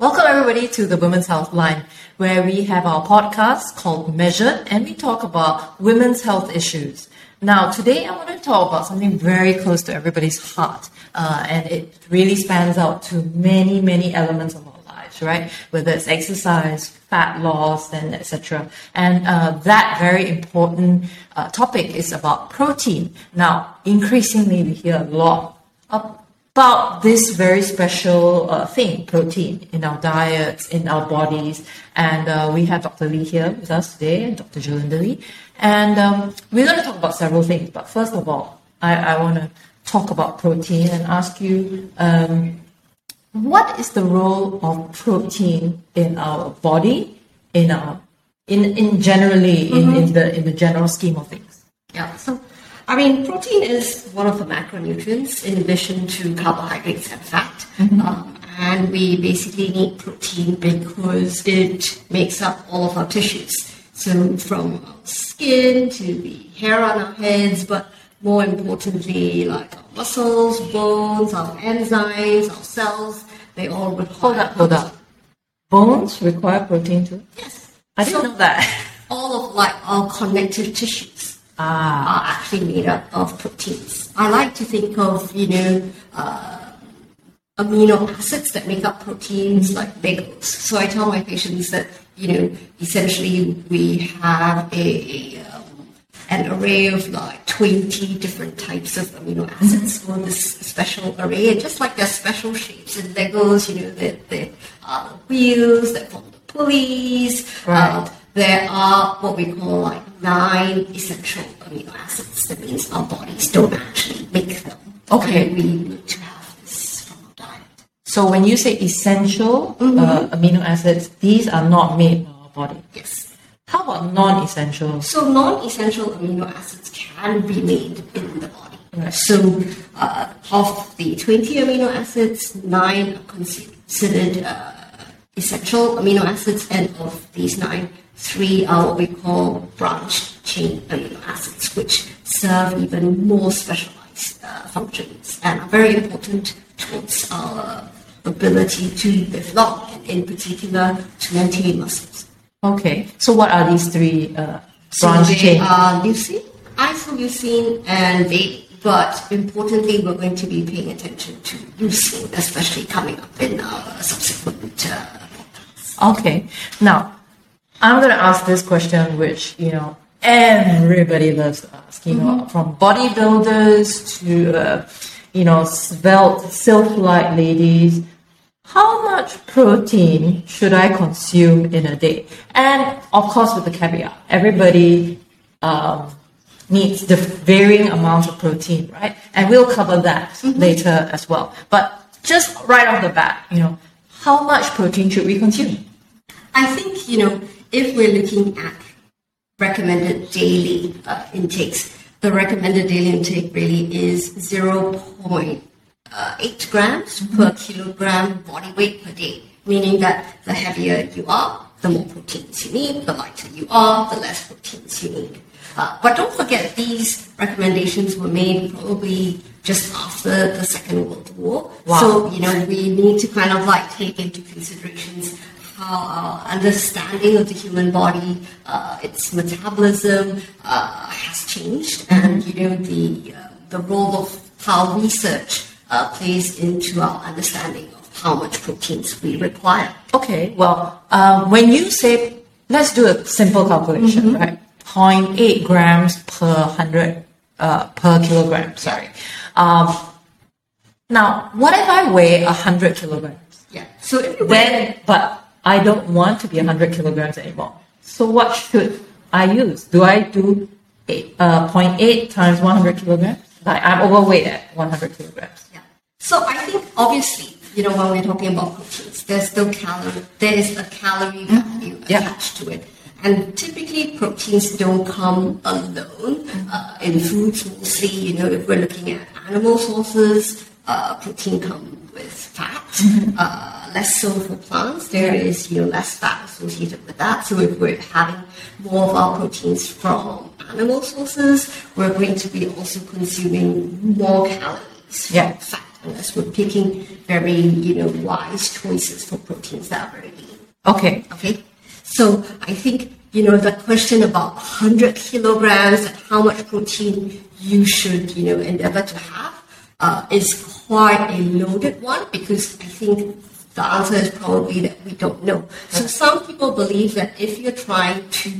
Welcome everybody to the Women's Health Line, where we have our podcast called Measured and we talk about women's health issues. Now, today I want to talk about something very close to everybody's heart, uh, and it really spans out to many, many elements of our lives, right? Whether it's exercise, fat loss, and etc. And uh, that very important uh, topic is about protein. Now, increasingly we hear a lot about this very special uh, thing, protein, in our diets, in our bodies. And uh, we have Dr. Lee here with us today, and Dr. Jolinda Lee. And um, we're going to talk about several things. But first of all, I, I want to talk about protein and ask you um, what is the role of protein in our body, in our in, in generally mm-hmm. in, in the in the general scheme of things? I mean, protein is one of the macronutrients in addition to carbohydrates and fat. Mm-hmm. Um, and we basically need protein because it makes up all of our tissues. So from our skin to the hair on our heads, but more importantly, like our muscles, bones, our enzymes, our cells, they all require. Hold up, hold up. Bones require protein too? Yes. I didn't so know that. all of like our connective tissues ah. are actually made up of proteins. I like to think of, you know, uh, amino acids that make up proteins like Legos. So I tell my patients that, you know, essentially we have a, um, an array of like 20 different types of amino acids for this special array. And just like there's special shapes in Legos, you know, the uh, wheels that form the pulleys, right. uh, there are what we call like nine essential amino acids. That means our bodies don't actually make them. Okay. we need to have this from our diet. So when you say essential mm-hmm. uh, amino acids, these are not made by our body. Yes. How about non-essential? So non-essential amino acids can be made in the body. Right. So uh, of the 20 amino acids, nine are considered uh, essential amino acids, and of these nine, three are what we call branched chain amino acids, which serve even more specialized uh, functions and are very important towards our ability to develop, and in particular to maintain muscles. Okay, so what are these three uh, branched so chain? Are leucine, isoleucine, and valine. But importantly, we're going to be paying attention to leucine, especially coming up in our subsequent uh, podcasts. Okay, now I'm going to ask this question, which, you know, everybody loves to ask, you mm-hmm. know, from bodybuilders to, uh, you know, svelte, sylph-like ladies. How much protein should I consume in a day? And of course, with the caveat, everybody um, needs the varying amounts of protein, right? And we'll cover that mm-hmm. later as well. But just right off the bat, you know, how much protein should we consume? I think, you know, if we're looking at recommended daily uh, intakes, the recommended daily intake really is 0.8 grams mm-hmm. per kilogram body weight per day, meaning that the heavier you are, the more proteins you need, the lighter you are, the less proteins you need. Uh, but don't forget, these recommendations were made probably just after the Second World War. Wow. So, you know, we need to kind of like take into considerations how our understanding of the human body, uh, its metabolism uh, has changed, and you know the uh, the role of how research uh, plays into our understanding of how much proteins we require. Okay, well, um, when you say, let's do a simple calculation, mm-hmm. right? 0.8 grams per hundred uh, per kilogram. Sorry. Um, now, what if I weigh hundred kilograms? Yeah. So then, but I don't want to be 100 kilograms anymore. So what should I use? Do I do eight, uh, 0.8 times 100 kilograms? Like I'm overweight at 100 kilograms. Yeah. So I think obviously, you know, when we're talking about proteins, there's still calorie, there is a calorie mm-hmm. value mm-hmm. attached to it. And typically proteins don't come alone uh, in foods mostly, you know, if we're looking at animal sources, uh, protein comes with fat. Mm-hmm. Uh, less so for plants. There is you know less fat associated with that. So if we're having more of our proteins from animal sources, we're going to be also consuming more calories yeah. from fat unless we're picking very, you know, wise choices for proteins that are very lean. Okay. Okay. So I think, you know, the question about 100 kilograms and how much protein you should, you know, endeavor to have uh, is quite a loaded one because I think the answer is probably that we don't know. So some people believe that if you're trying to,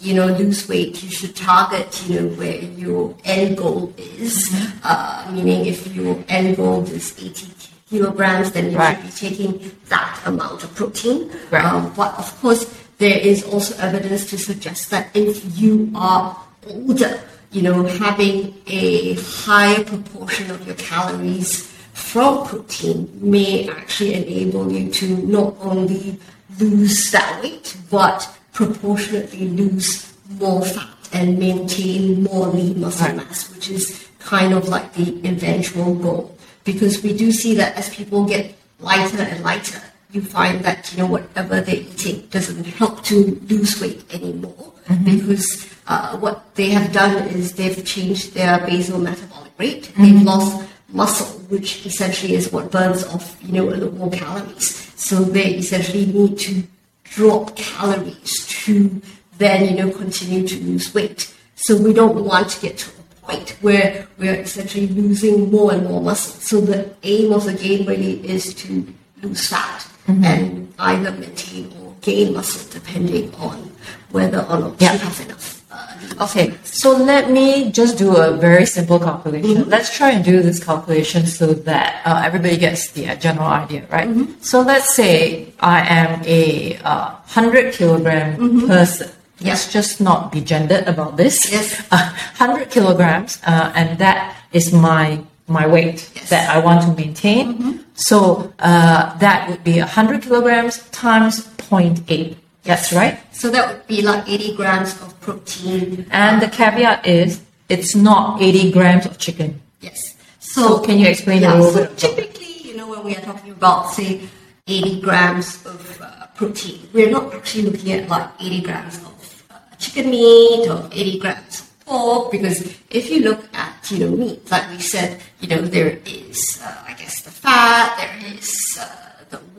you know, lose weight, you should target, you know, where your end goal is. Uh, meaning, if your end goal is 80 kilograms, then you Right. should be taking that amount of protein. Right. Um, but of course, there is also evidence to suggest that if you are older, you know, having a higher proportion of your calories from protein may actually enable you to not only lose that weight, but proportionately lose more fat and maintain more lean muscle Right. mass, which is kind of like the eventual goal. Because we do see that as people get lighter and lighter, you find that you know whatever they're eating doesn't help to lose weight anymore because uh, what they have done is they've changed their basal metabolic rate. They've lost muscle, which essentially is what burns off you know a lot more calories. So they essentially need to drop calories to then you know continue to lose weight. So we don't want to get to a point where we're essentially losing more and more muscle. So the aim of the game really is to lose fat mm-hmm. and either maintain or gain muscle depending on whether or not Yeah. you have enough. Uh, Okay, so let me just do a very simple calculation. Let's try and do this calculation so that uh, everybody gets the uh, general idea, right? So let's say I am a uh, 100 kilogram person. Let's just not be gendered about this. Yes. Uh, 100 kilograms, uh, and that is my my weight Yes. that I want to maintain. So uh, that would be 100 kilograms times 0.8. That's right. So that would be like 80 grams of protein. And the caveat is it's not 80 grams of chicken. Yes. So can you explain a little so bit typically, you know, when we are talking about say 80 grams of uh, protein, we're not actually looking at like 80 grams of uh, chicken meat or 80 grams of pork because if you look at you know meat, like we said, you know there is uh, I guess the fat, there is uh,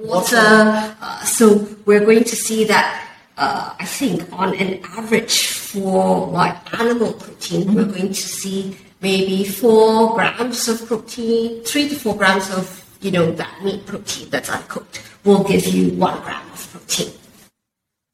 water. Uh, so we're going to see that. Uh, I think on an average for like animal protein, we're going to see maybe four grams of protein, three to four grams of you know that meat protein that's uncooked will give you one gram of protein.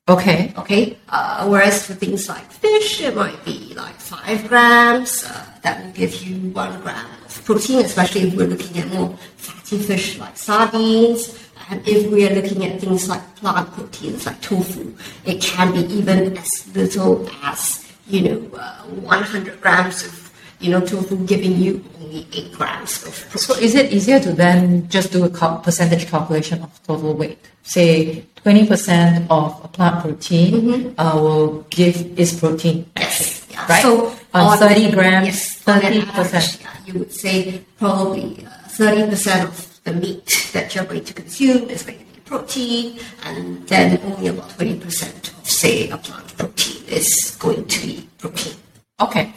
Okay. Okay. Uh, whereas for things like fish, it might be like five grams. Uh, that will give you one gram of protein, especially if we're looking at more fatty fish like sardines. And if we are looking at things like plant proteins like tofu, it can be even as little as you know uh, 100 grams of you know tofu, giving you only eight grams of protein. So is it easier to then just do a cal- percentage calculation of total weight? Say 20% of a plant protein uh, will give is protein. Yes. Yeah. Right? So on 30 grams, yes, 30%. average, yeah, you would say probably uh, thirty percent of the meat that you're going to consume is going to be protein, and then only about twenty percent of say a plant protein is going to be protein. Okay.